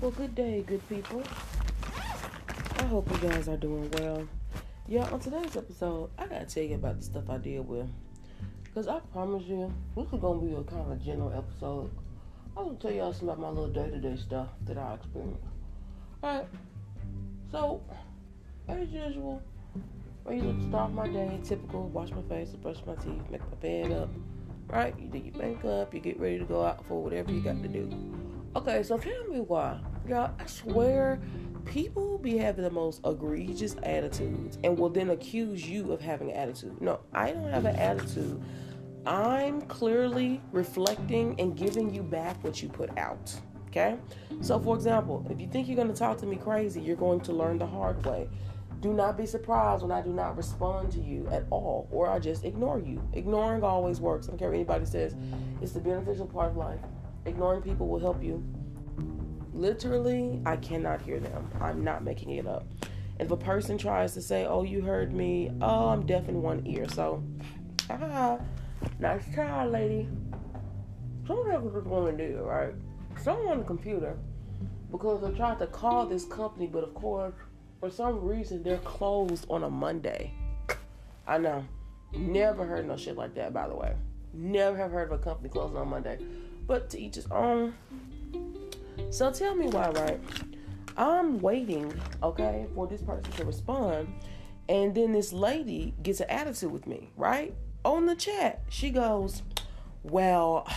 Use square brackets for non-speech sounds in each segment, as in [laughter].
Well, good day, good people. I hope you guys are doing well. Yeah, on today's episode, I gotta tell you about the stuff I deal with. Cause I promise you, this is gonna be a kind of general episode. I'm gonna tell y'all some about my little day-to-day stuff that I experience. Alright, so as usual, ready to start my day, typical, wash my face, brush my teeth, make my bed up. Right? You do your makeup, you get ready to go out for whatever you got to do. Okay, so tell me why. Y'all, I swear, people be having the most egregious attitudes and will then accuse you of having an attitude. No, I don't have an attitude. I'm clearly reflecting and giving you back what you put out. Okay? So, for example, if you think you're going to talk to me crazy, you're going to learn the hard way. Do not be surprised when I do not respond to you at all or I just ignore you. Ignoring always works. I don't care what anybody says, it's the beneficial part of life. Ignoring people will help you. Literally, I cannot hear them. I'm not making it up. If a person tries to say, Oh, you heard me, oh, I'm deaf in one ear. So, ah, nice try, lady. So, that's what this woman right? Someone on the computer, because I tried to call this company, but of course, for some reason, they're closed on a Monday. I know. Never heard no shit like that, by the way. Never have heard of a company closing on Monday. But to each his own. So tell me why, right? I'm waiting, okay, for this person to respond. And then this lady gets an attitude with me, right? On the chat, she goes, Well,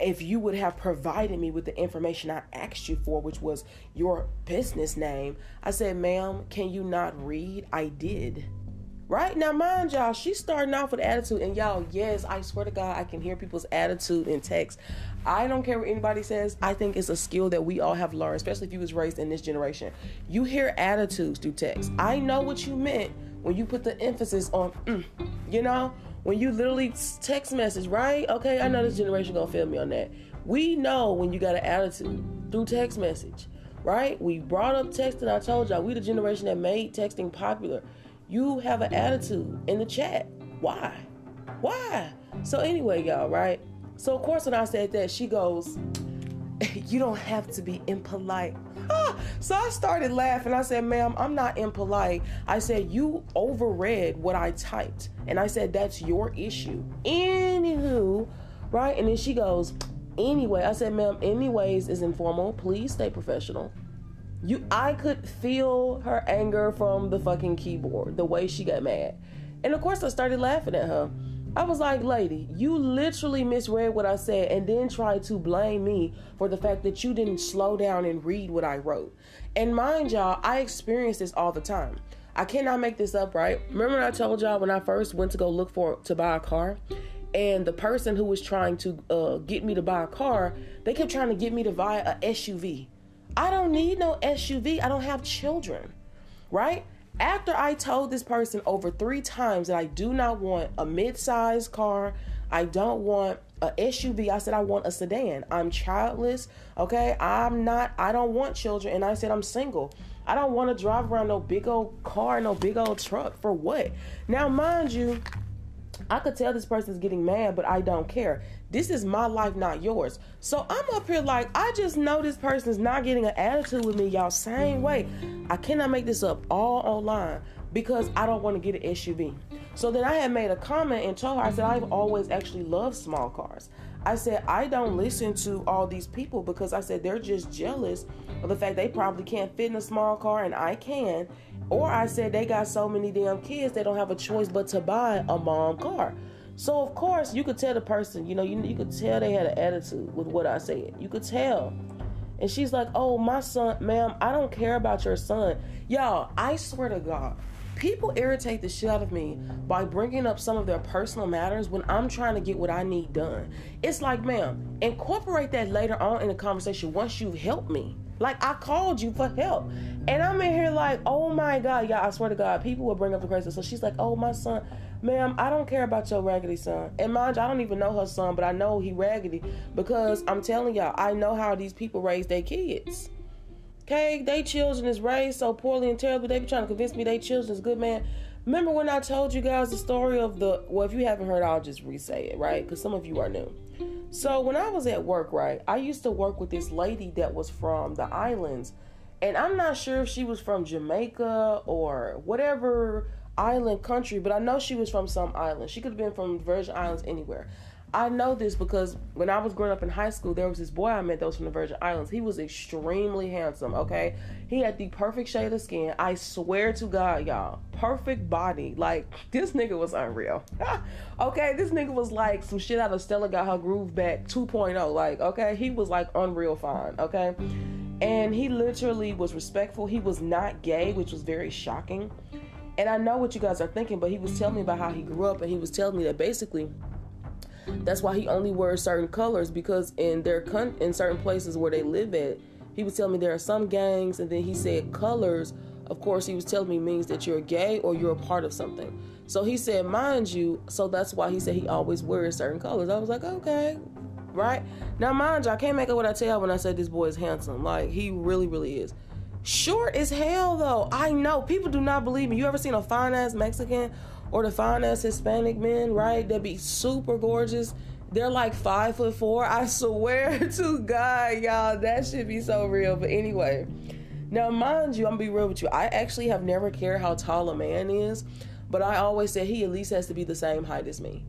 if you would have provided me with the information I asked you for, which was your business name, I said, Ma'am, can you not read? I did. Right now, mind y'all, she's starting off with attitude, and y'all, yes, I swear to God, I can hear people's attitude in text. I don't care what anybody says. I think it's a skill that we all have learned, especially if you was raised in this generation. You hear attitudes through text. I know what you meant when you put the emphasis on, mm, you know, when you literally text message, right? Okay, I know this generation gonna feel me on that. We know when you got an attitude through text message, right? We brought up texting. I told y'all we the generation that made texting popular you have an attitude in the chat. Why? Why? So, anyway, y'all, right? So, of course, when I said that, she goes, You don't have to be impolite. Ah, so I started laughing. I said, Ma'am, I'm not impolite. I said, You overread what I typed. And I said, That's your issue. Anywho, right? And then she goes, Anyway, I said, Ma'am, anyways is informal. Please stay professional. You I could feel her anger from the fucking keyboard, the way she got mad. And of course I started laughing at her. I was like, lady, you literally misread what I said and then tried to blame me for the fact that you didn't slow down and read what I wrote. And mind y'all, I experience this all the time. I cannot make this up, right? Remember I told y'all when I first went to go look for to buy a car? And the person who was trying to uh, get me to buy a car, they kept trying to get me to buy a SUV. I don't need no SUV. I don't have children, right? After I told this person over three times that I do not want a mid-sized car, I don't want a SUV. I said I want a sedan. I'm childless, okay? I'm not. I don't want children, and I said I'm single. I don't want to drive around no big old car, no big old truck for what? Now, mind you, I could tell this person's getting mad, but I don't care. This is my life, not yours. So I'm up here like, I just know this person's not getting an attitude with me, y'all. Same way. I cannot make this up all online because I don't want to get an SUV. So then I had made a comment and told her, I said, I've always actually loved small cars. I said, I don't listen to all these people because I said they're just jealous of the fact they probably can't fit in a small car and I can. Or I said they got so many damn kids they don't have a choice but to buy a mom car. So of course you could tell the person, you know, you you could tell they had an attitude with what I said. You could tell. And she's like, "Oh, my son, ma'am, I don't care about your son." Y'all, I swear to God, people irritate the shit out of me by bringing up some of their personal matters when I'm trying to get what I need done. It's like, ma'am, incorporate that later on in the conversation once you've helped me. Like I called you for help. And I'm in here like, oh my God, y'all, I swear to God, people will bring up the crazy. So she's like, oh, my son, ma'am, I don't care about your raggedy son. And mind you, I don't even know her son, but I know he raggedy because I'm telling y'all, I know how these people raise their kids. Okay, they children is raised so poorly and terribly. They be trying to convince me they children is good, man. Remember when I told you guys the story of the well, if you haven't heard, I'll just re-say it, right? Because some of you are new. So when I was at work, right, I used to work with this lady that was from the islands. And I'm not sure if she was from Jamaica or whatever island country, but I know she was from some island. She could have been from Virgin Islands anywhere. I know this because when I was growing up in high school, there was this boy I met that was from the Virgin Islands. He was extremely handsome, okay? He had the perfect shade of skin. I swear to God, y'all. Perfect body. Like, this nigga was unreal. [laughs] okay, this nigga was like some shit out of Stella Got Her Groove Back 2.0. Like, okay? He was like unreal fine, okay? And he literally was respectful. He was not gay, which was very shocking. And I know what you guys are thinking, but he was telling me about how he grew up and he was telling me that basically that's why he only wears certain colors because in their con- in certain places where they live at, he was telling me there are some gangs, and then he said colors. Of course, he was telling me means that you're gay or you're a part of something. So he said, mind you, so that's why he said he always wears certain colors. I was like, okay, right now, mind you, I can't make up what I tell when I said this boy is handsome. Like he really, really is. Short as hell though. I know people do not believe me. You ever seen a fine ass Mexican or the fine ass Hispanic men, right? That be super gorgeous. They're like five foot four. I swear [laughs] to God, y'all, that should be so real. But anyway, now mind you, I'm gonna be real with you. I actually have never cared how tall a man is, but I always said he at least has to be the same height as me.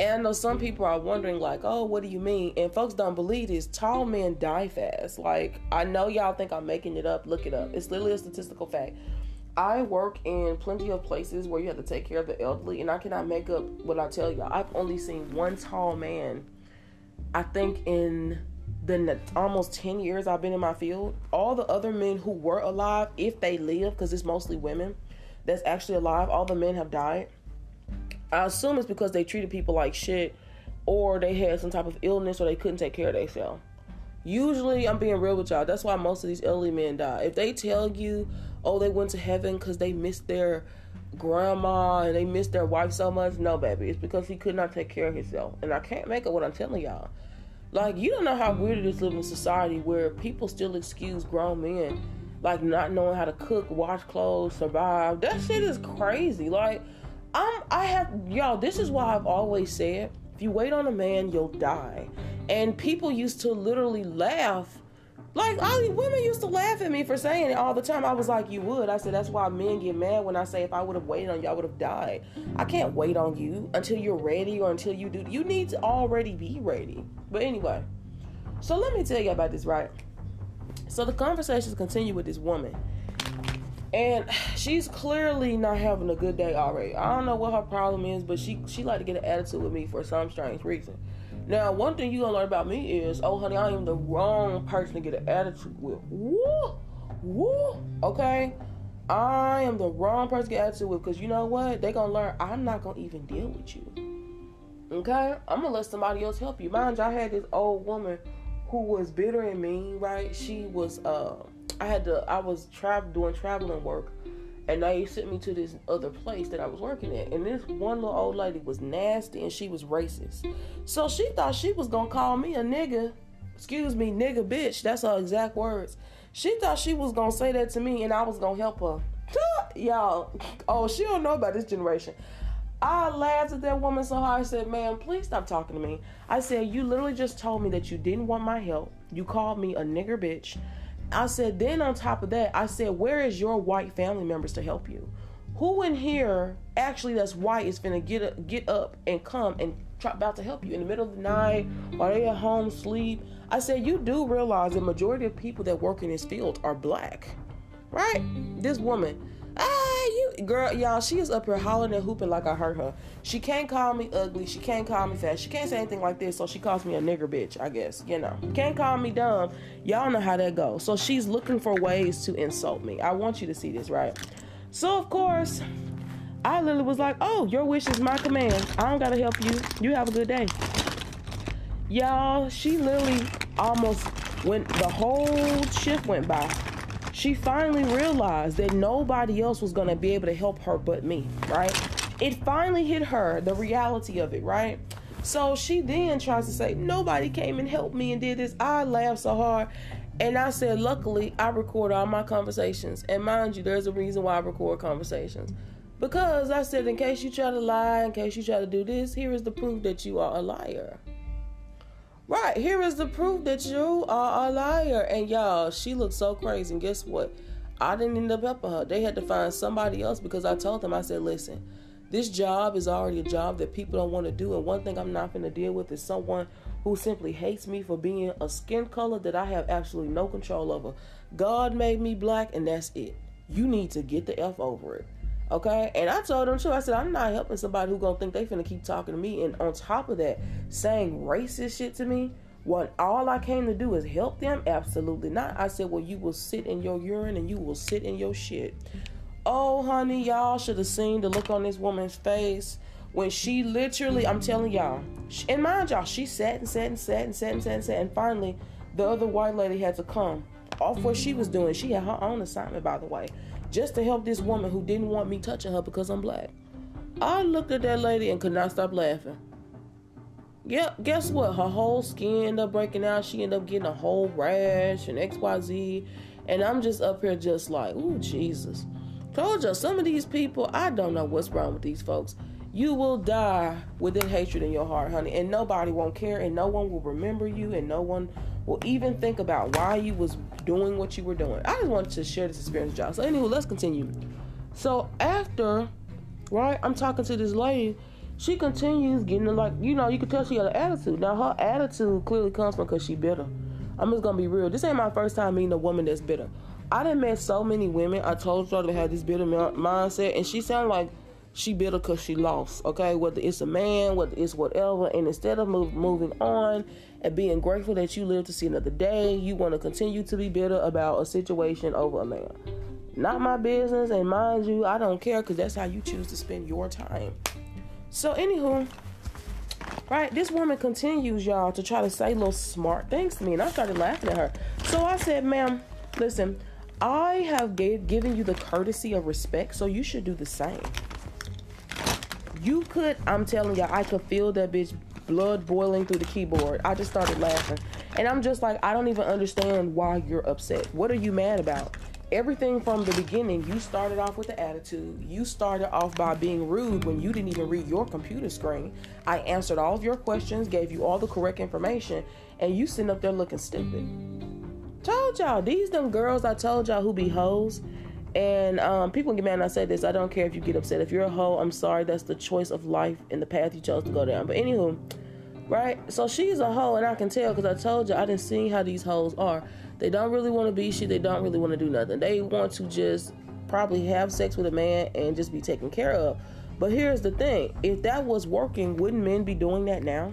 And I know some people are wondering, like, oh, what do you mean? And folks don't believe this. Tall men die fast. Like, I know y'all think I'm making it up. Look it up. It's literally a statistical fact. I work in plenty of places where you have to take care of the elderly, and I cannot make up what I tell y'all. I've only seen one tall man. I think in the almost 10 years I've been in my field, all the other men who were alive, if they live, because it's mostly women that's actually alive, all the men have died. I assume it's because they treated people like shit or they had some type of illness or they couldn't take care of themselves. Usually, I'm being real with y'all. That's why most of these elderly men die. If they tell you, oh, they went to heaven because they missed their grandma and they missed their wife so much, no, baby. It's because he could not take care of himself. And I can't make up what I'm telling y'all. Like, you don't know how weird it is living in society where people still excuse grown men, like not knowing how to cook, wash clothes, survive. That shit is crazy. Like, I'm, I have, y'all, this is why I've always said if you wait on a man, you'll die. And people used to literally laugh. Like all women used to laugh at me for saying it all the time. I was like, "You would." I said, "That's why men get mad when I say if I would have waited on you, I would have died. I can't wait on you until you're ready or until you do. You need to already be ready." But anyway, so let me tell you about this, right? So the conversations continue with this woman, and she's clearly not having a good day already. I don't know what her problem is, but she she like to get an attitude with me for some strange reason. Now, one thing you gonna learn about me is, oh honey, I am the wrong person to get an attitude with. Woo, woo. Okay, I am the wrong person to get attitude with because you know what? They gonna learn. I'm not gonna even deal with you. Okay, I'm gonna let somebody else help you. Mind you, I had this old woman who was bitter and mean. Right? She was. Uh, I had to. I was travel doing traveling work and they sent me to this other place that I was working at. And this one little old lady was nasty and she was racist. So she thought she was gonna call me a nigga. Excuse me, nigga bitch. That's her exact words. She thought she was gonna say that to me and I was gonna help her. [laughs] Y'all, oh, she don't know about this generation. I laughed at that woman so hard. I said, "Man, please stop talking to me." I said, "You literally just told me that you didn't want my help. You called me a nigger bitch. I said, then on top of that, I said, where is your white family members to help you? Who in here actually that's white is gonna get get up and come and try about to help you in the middle of the night or they at home sleep? I said, you do realize the majority of people that work in this field are black, right? This woman, ah, you girl, y'all, she is up here hollering and hooping like I heard her. She can't call me ugly. She can't call me fat. She can't say anything like this, so she calls me a nigger bitch. I guess you know. Can't call me dumb. Y'all know how that goes. So she's looking for ways to insult me. I want you to see this, right? So of course, I literally was like, "Oh, your wish is my command. I don't gotta help you. You have a good day." Y'all, she literally almost went. the whole shift went by she finally realized that nobody else was going to be able to help her but me, right? It finally hit her, the reality of it, right? So she then tries to say, Nobody came and helped me and did this. I laughed so hard. And I said, Luckily, I record all my conversations. And mind you, there's a reason why I record conversations. Because I said, in case you try to lie, in case you try to do this, here is the proof that you are a liar. Right, here is the proof that you are a liar. And y'all, she looked so crazy. And guess what? I didn't end up helping her. They had to find somebody else because I told them, I said, listen, this job is already a job that people don't want to do. And one thing I'm not going to deal with is someone who simply hates me for being a skin color that I have absolutely no control over. God made me black, and that's it. You need to get the F over it. Okay, and I told them too. I said I'm not helping somebody who gonna think they finna keep talking to me, and on top of that, saying racist shit to me. What all I came to do is help them? Absolutely not. I said, well, you will sit in your urine and you will sit in your shit. Oh, honey, y'all should have seen the look on this woman's face when she literally, I'm telling y'all, and mind y'all, she sat and sat and sat and sat and sat and sat, and finally, the other white lady had to come off what she was doing. She had her own assignment, by the way just to help this woman who didn't want me touching her because I'm black. I looked at that lady and could not stop laughing. Yeah, guess what? Her whole skin ended up breaking out. She ended up getting a whole rash and XYZ. And I'm just up here just like, ooh, Jesus. Told you, some of these people, I don't know what's wrong with these folks. You will die with that hatred in your heart, honey. And nobody won't care, and no one will remember you, and no one will even think about why you was doing what you were doing. I just wanted to share this experience, y'all. So anyway, let's continue. So after, right, I'm talking to this lady. She continues getting like, you know, you can tell she got an attitude. Now her attitude clearly comes from because she bitter. I'm just gonna be real. This ain't my first time meeting a woman that's bitter. I done met so many women. I told y'all to have this bitter mindset, and she sounded like she bitter because she lost. Okay, whether it's a man, whether it's whatever, and instead of move, moving on and being grateful that you live to see another day, you want to continue to be bitter about a situation over a man. Not my business, and mind you, I don't care because that's how you choose to spend your time. So, anywho, right, this woman continues, y'all, to try to say little smart things to me, and I started laughing at her. So I said, ma'am, listen, I have gave, given you the courtesy of respect, so you should do the same. You could, I'm telling y'all, I could feel that bitch blood boiling through the keyboard. I just started laughing. And I'm just like, I don't even understand why you're upset. What are you mad about? Everything from the beginning, you started off with the attitude. You started off by being rude when you didn't even read your computer screen. I answered all of your questions, gave you all the correct information, and you sitting up there looking stupid. Told y'all, these them girls I told y'all who be hoes. And um, people get mad and I say this. I don't care if you get upset. If you're a hoe, I'm sorry. That's the choice of life and the path you chose to go down. But anywho, right? So she's a hoe, and I can tell because I told you I didn't see how these hoes are. They don't really want to be shit. They don't really want to do nothing. They want to just probably have sex with a man and just be taken care of. But here's the thing: if that was working, wouldn't men be doing that now?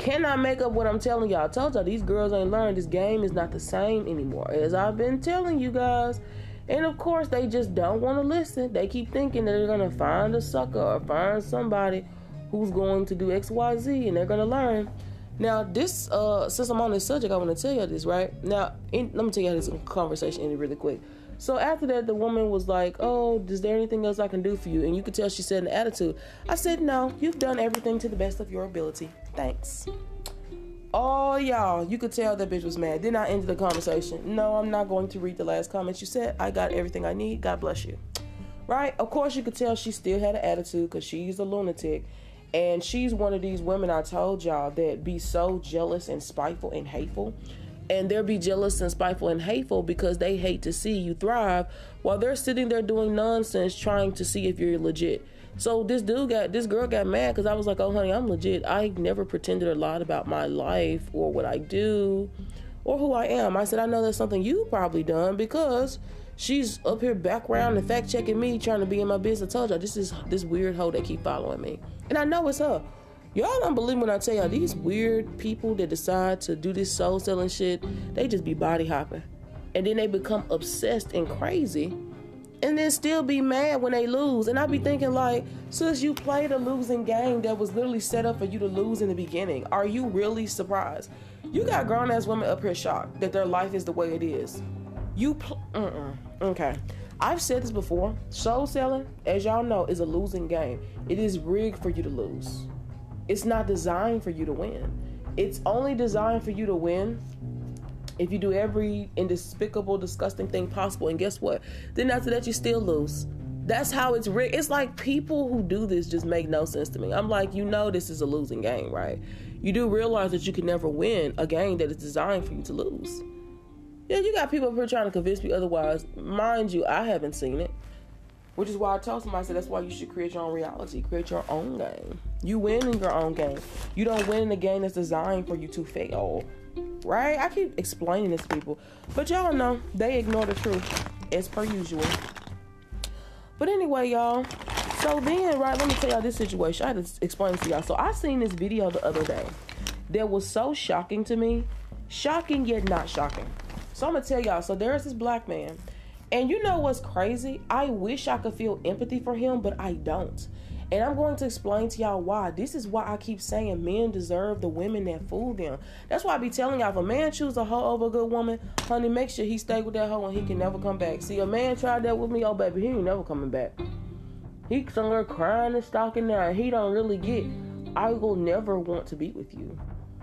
Cannot make up what I'm telling y'all. I told y'all these girls ain't learned. This game is not the same anymore. As I've been telling you guys. And of course, they just don't want to listen. They keep thinking that they're going to find a sucker or find somebody who's going to do XYZ and they're going to learn. Now, this, uh, since I'm on this subject, I want to tell you all this, right? Now, in, let me tell you all this conversation ended really quick. So after that, the woman was like, "Oh, is there anything else I can do for you?" And you could tell she said an attitude. I said, "No, you've done everything to the best of your ability. Thanks." Oh, y'all, you could tell that bitch was mad. Then I ended the conversation. No, I'm not going to read the last comments you said. I got everything I need. God bless you. Right? Of course, you could tell she still had an attitude because she's a lunatic. And she's one of these women I told y'all that be so jealous and spiteful and hateful and they'll be jealous and spiteful and hateful because they hate to see you thrive while they're sitting there doing nonsense trying to see if you're legit. So this dude got this girl got mad because I was like, "Oh, honey, I'm legit. I never pretended a lot about my life or what I do or who I am." I said, "I know that's something you probably done because." She's up here background and fact checking me, trying to be in my business. I told y'all this is this weird hoe that keep following me, and I know it's her. Y'all don't believe when I tell y'all these weird people that decide to do this soul selling shit, they just be body hopping. And then they become obsessed and crazy. And then still be mad when they lose. And I be thinking like, since you played a losing game that was literally set up for you to lose in the beginning, are you really surprised? You got grown ass women up here shocked that their life is the way it is. You pl-. Okay. I've said this before. Soul selling, as y'all know, is a losing game. It is rigged for you to lose. It's not designed for you to win. It's only designed for you to win if you do every indespicable, disgusting thing possible. And guess what? Then after that, you still lose. That's how it's rigged. It's like people who do this just make no sense to me. I'm like, you know, this is a losing game, right? You do realize that you can never win a game that is designed for you to lose. Yeah, you got people up here trying to convince me otherwise. Mind you, I haven't seen it. Which is why I told somebody, I said, that's why you should create your own reality. Create your own game. You win in your own game. You don't win in a game that's designed for you to fail. Right? I keep explaining this to people. But y'all know, they ignore the truth, as per usual. But anyway, y'all. So then, right, let me tell y'all this situation. I had to explain this to y'all. So I seen this video the other day that was so shocking to me. Shocking yet not shocking. So I'm gonna tell y'all. So there's this black man, and you know what's crazy? I wish I could feel empathy for him, but I don't. And I'm going to explain to y'all why. This is why I keep saying men deserve the women that fool them. That's why I be telling y'all if a man choose a hoe over a good woman, honey, make sure he stay with that hoe and he can never come back. See, a man tried that with me, oh baby, he ain't never coming back. He somewhere crying and stalking there, and he don't really get. I will never want to be with you.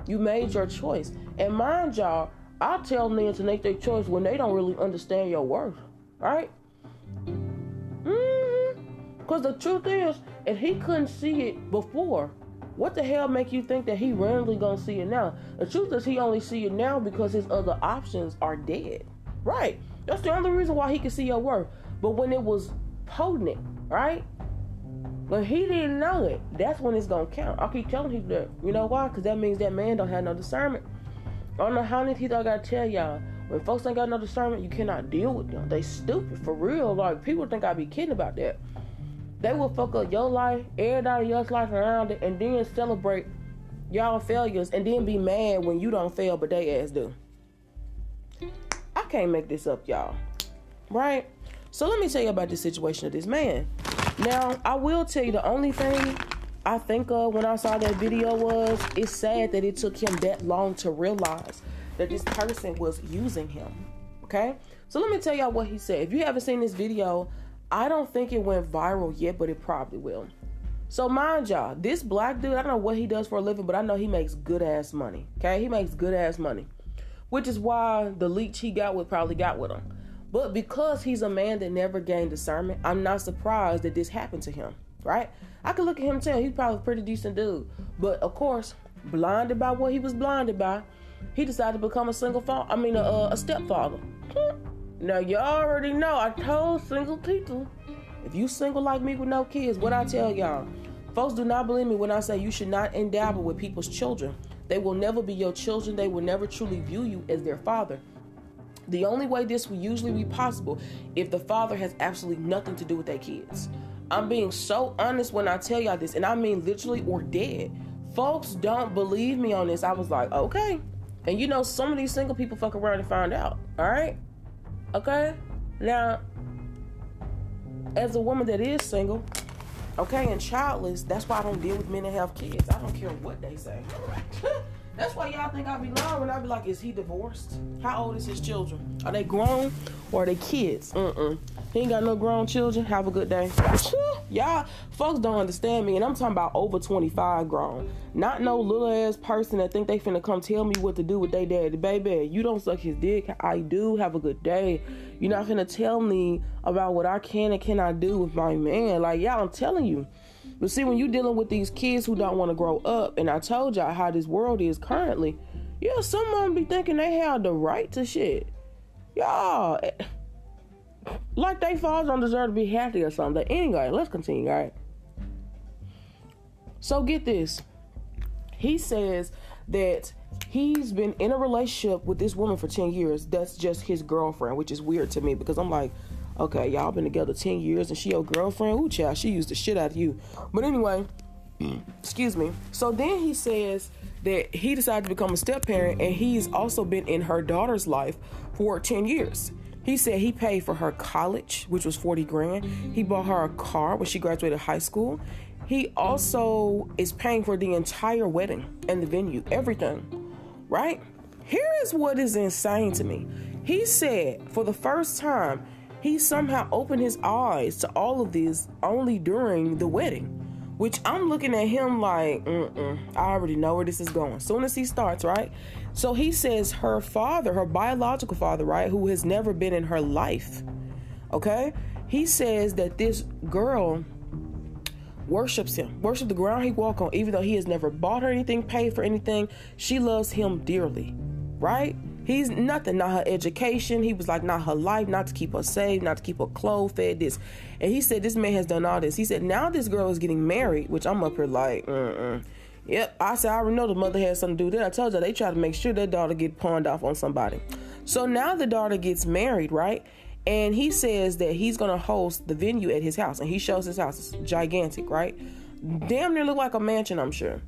You made your choice, and mind y'all, I tell men to make their choice when they don't really understand your worth, right? Because the truth is, if he couldn't see it before, what the hell make you think that he randomly gonna see it now? The truth is he only see it now because his other options are dead. Right. That's the only reason why he can see your worth. But when it was potent, right? But he didn't know it. That's when it's gonna count. I keep telling him that. You know why? Because that means that man don't have no discernment. I don't know how many people I gotta tell y'all. When folks ain't got no discernment, you cannot deal with them. They stupid for real. Like people think I be kidding about that. They will fuck up your life, everybody else's life around it, and then celebrate y'all failures and then be mad when you don't fail but they ass do. I can't make this up, y'all. Right? So let me tell you about the situation of this man. Now, I will tell you the only thing I think of when I saw that video was it's sad that it took him that long to realize that this person was using him. Okay? So let me tell y'all what he said. If you haven't seen this video, I don't think it went viral yet, but it probably will. So mind y'all, this black dude, I don't know what he does for a living, but I know he makes good ass money. Okay, he makes good ass money, which is why the leech he got with probably got with him. But because he's a man that never gained discernment, I'm not surprised that this happened to him. Right? I could look at him and tell he's probably a pretty decent dude, but of course, blinded by what he was blinded by, he decided to become a single father. I mean, a, a stepfather. Hmm. Now you already know I told single people. If you single like me with no kids, what I tell y'all? Folks do not believe me when I say you should not endabble with people's children. They will never be your children. They will never truly view you as their father. The only way this will usually be possible if the father has absolutely nothing to do with their kids. I'm being so honest when I tell y'all this, and I mean literally or dead. Folks don't believe me on this. I was like, okay. And you know, some of these single people fuck around and find out. All right. Okay? Now, as a woman that is single, okay, and childless, that's why I don't deal with men that have kids. I don't care what they say. [laughs] that's why y'all think I be lying when I be like, is he divorced? How old is his children? Are they grown or are they kids? Mm-mm. He ain't got no grown children. Have a good day. Y'all, folks don't understand me, and I'm talking about over 25 grown. Not no little ass person that think they finna come tell me what to do with their daddy. Baby, you don't suck his dick. I do. Have a good day. You're not finna tell me about what I can and cannot do with my man. Like, y'all, I'm telling you. But see, when you're dealing with these kids who don't want to grow up, and I told y'all how this world is currently, yeah, some of them be thinking they have the right to shit. Y'all. Eh, like they fathers don't deserve to be happy or something. But anyway, let's continue, all right? So get this. He says that he's been in a relationship with this woman for 10 years. That's just his girlfriend, which is weird to me because I'm like, okay, y'all been together 10 years and she your girlfriend? Ooh, child, she used the shit out of you. But anyway, excuse me. So then he says that he decided to become a step parent and he's also been in her daughter's life for 10 years. He said he paid for her college, which was 40 grand. He bought her a car when she graduated high school. He also is paying for the entire wedding and the venue, everything. Right? Here is what is insane to me. He said for the first time, he somehow opened his eyes to all of this only during the wedding. Which I'm looking at him like, I already know where this is going. Soon as he starts, right? So he says her father, her biological father, right, who has never been in her life, okay? he says that this girl worships him, worship the ground he walk on, even though he has never bought her anything, paid for anything. She loves him dearly, right? He's nothing, not her education. He was like, not her life, not to keep her safe, not to keep her clothed, fed, this. And he said, this man has done all this. He said, now this girl is getting married, which I'm up here like, mm Yep, I said, I already know the mother had something to do with it. I told you, they try to make sure their daughter get pawned off on somebody. So now the daughter gets married, right? And he says that he's gonna host the venue at his house, and he shows his house. It's gigantic, right? Damn near look like a mansion, I'm sure.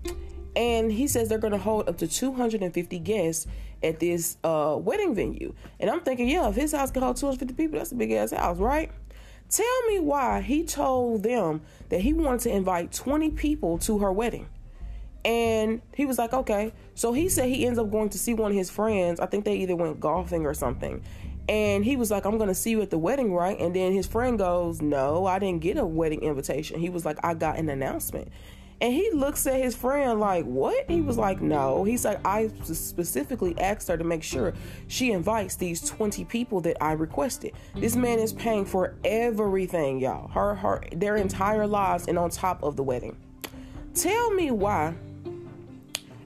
And he says they're gonna hold up to 250 guests at this uh, wedding venue. And I'm thinking, yeah, if his house can hold 250 people, that's a big ass house, right? Tell me why he told them that he wanted to invite 20 people to her wedding. And he was like, okay. So he said he ends up going to see one of his friends. I think they either went golfing or something. And he was like, I'm going to see you at the wedding, right? And then his friend goes, No, I didn't get a wedding invitation. He was like, I got an announcement. And he looks at his friend like, What? He was like, No. He's like, I specifically asked her to make sure she invites these 20 people that I requested. This man is paying for everything, y'all. Her, her, their entire lives and on top of the wedding. Tell me why,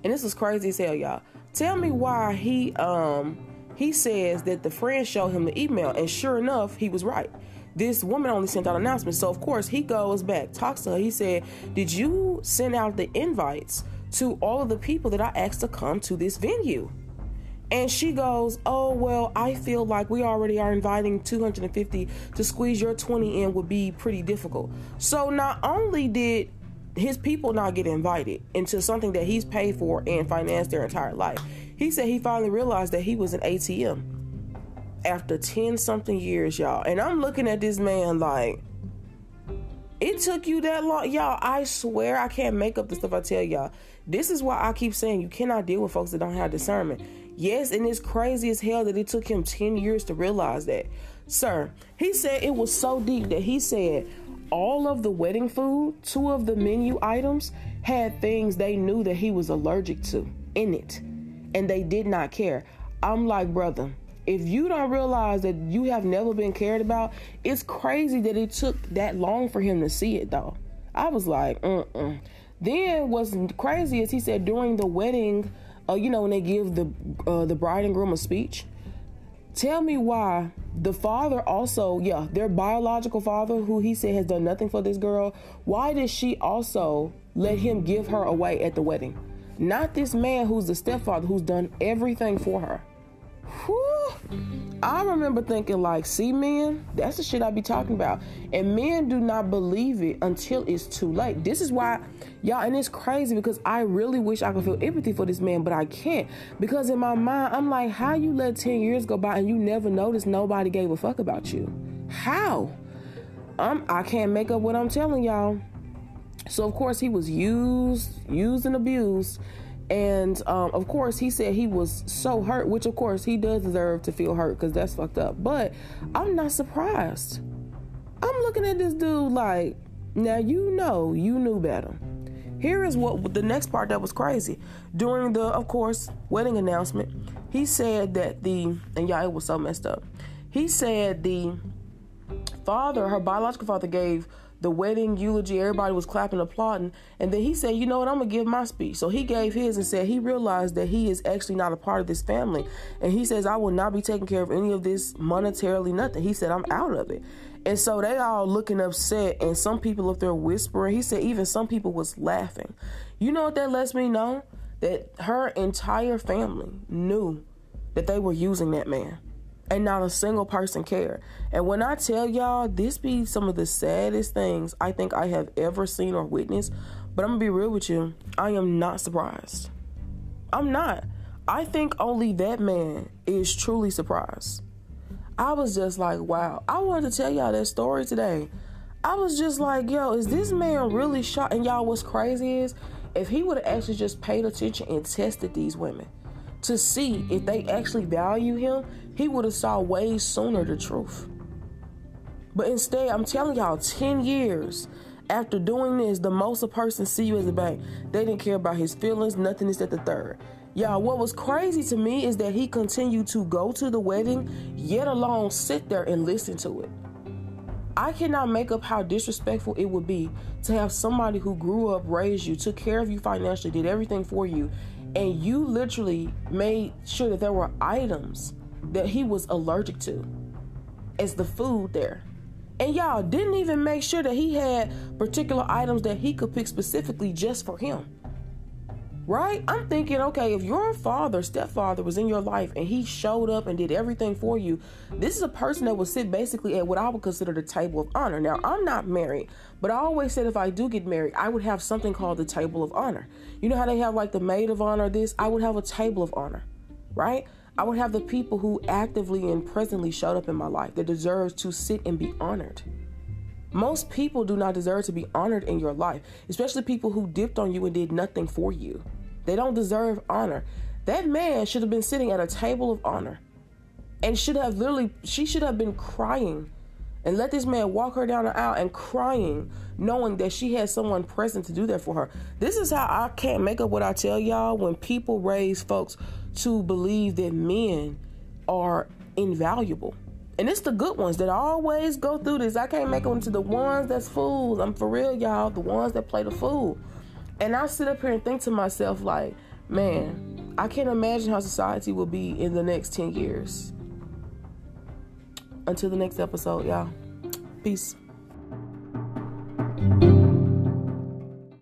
and this is crazy as hell, y'all. Tell me why he, um, he says that the friend showed him the email, and sure enough, he was right. This woman only sent out announcements. So, of course, he goes back, talks to her. He said, Did you send out the invites to all of the people that I asked to come to this venue? And she goes, Oh, well, I feel like we already are inviting 250 to squeeze your 20 in would be pretty difficult. So, not only did his people not get invited into something that he's paid for and financed their entire life, he said he finally realized that he was an ATM after 10 something years, y'all. And I'm looking at this man like, it took you that long. Y'all, I swear I can't make up the stuff I tell y'all. This is why I keep saying you cannot deal with folks that don't have discernment. Yes, and it's crazy as hell that it took him 10 years to realize that. Sir, he said it was so deep that he said all of the wedding food, two of the menu items, had things they knew that he was allergic to in it and they did not care. I'm like, brother, if you don't realize that you have never been cared about, it's crazy that it took that long for him to see it, though. I was like, mm Then what's crazy is he said during the wedding, uh, you know, when they give the uh, the bride and groom a speech. Tell me why the father also, yeah, their biological father, who he said has done nothing for this girl, why did she also let him give her away at the wedding? Not this man who's the stepfather who's done everything for her. Whew. I remember thinking like, see men, that's the shit I be talking about. And men do not believe it until it's too late. This is why y'all and it's crazy because I really wish I could feel empathy for this man, but I can't. Because in my mind, I'm like, how you let 10 years go by and you never noticed nobody gave a fuck about you? How? I'm I can't make up what I'm telling y'all. So of course he was used, used and abused. And um, of course, he said he was so hurt, which of course he does deserve to feel hurt because that's fucked up. But I'm not surprised. I'm looking at this dude like, now you know you knew better. Here is what the next part that was crazy. During the, of course, wedding announcement, he said that the, and y'all, it was so messed up. He said the father, her biological father, gave the wedding eulogy, everybody was clapping, applauding. And then he said, You know what? I'm going to give my speech. So he gave his and said he realized that he is actually not a part of this family. And he says, I will not be taking care of any of this monetarily, nothing. He said, I'm out of it. And so they all looking upset, and some people up there whispering. He said, even some people was laughing. You know what that lets me know? That her entire family knew that they were using that man and not a single person cared. And when I tell y'all, this be some of the saddest things I think I have ever seen or witnessed. But I'm gonna be real with you, I am not surprised. I'm not. I think only that man is truly surprised. I was just like, wow. I wanted to tell y'all that story today. I was just like, yo, is this man really shocked? And y'all, what's crazy is if he would have actually just paid attention and tested these women to see if they actually value him, he would have saw way sooner the truth. But instead, I'm telling y'all, 10 years after doing this, the most a person see you as a bank, they didn't care about his feelings, nothing is at the third. Y'all, what was crazy to me is that he continued to go to the wedding, yet alone sit there and listen to it. I cannot make up how disrespectful it would be to have somebody who grew up, raised you, took care of you financially, did everything for you, and you literally made sure that there were items that he was allergic to as the food there. And y'all didn't even make sure that he had particular items that he could pick specifically just for him right? I'm thinking, okay, if your father, stepfather, was in your life and he showed up and did everything for you, this is a person that would sit basically at what I would consider the table of honor. Now, I'm not married, but I always said if I do get married, I would have something called the table of honor. You know how they have like the maid of honor, this? I would have a table of honor, right? I would have the people who actively and presently showed up in my life that deserves to sit and be honored. Most people do not deserve to be honored in your life, especially people who dipped on you and did nothing for you. They don't deserve honor. That man should have been sitting at a table of honor and should have literally, she should have been crying and let this man walk her down the aisle and crying, knowing that she had someone present to do that for her. This is how I can't make up what I tell y'all when people raise folks to believe that men are invaluable and it's the good ones that always go through this. I can't make them to the ones that's fools. I'm for real, y'all. The ones that play the fool. And I sit up here and think to myself, like, man, I can't imagine how society will be in the next 10 years. Until the next episode, y'all. Peace.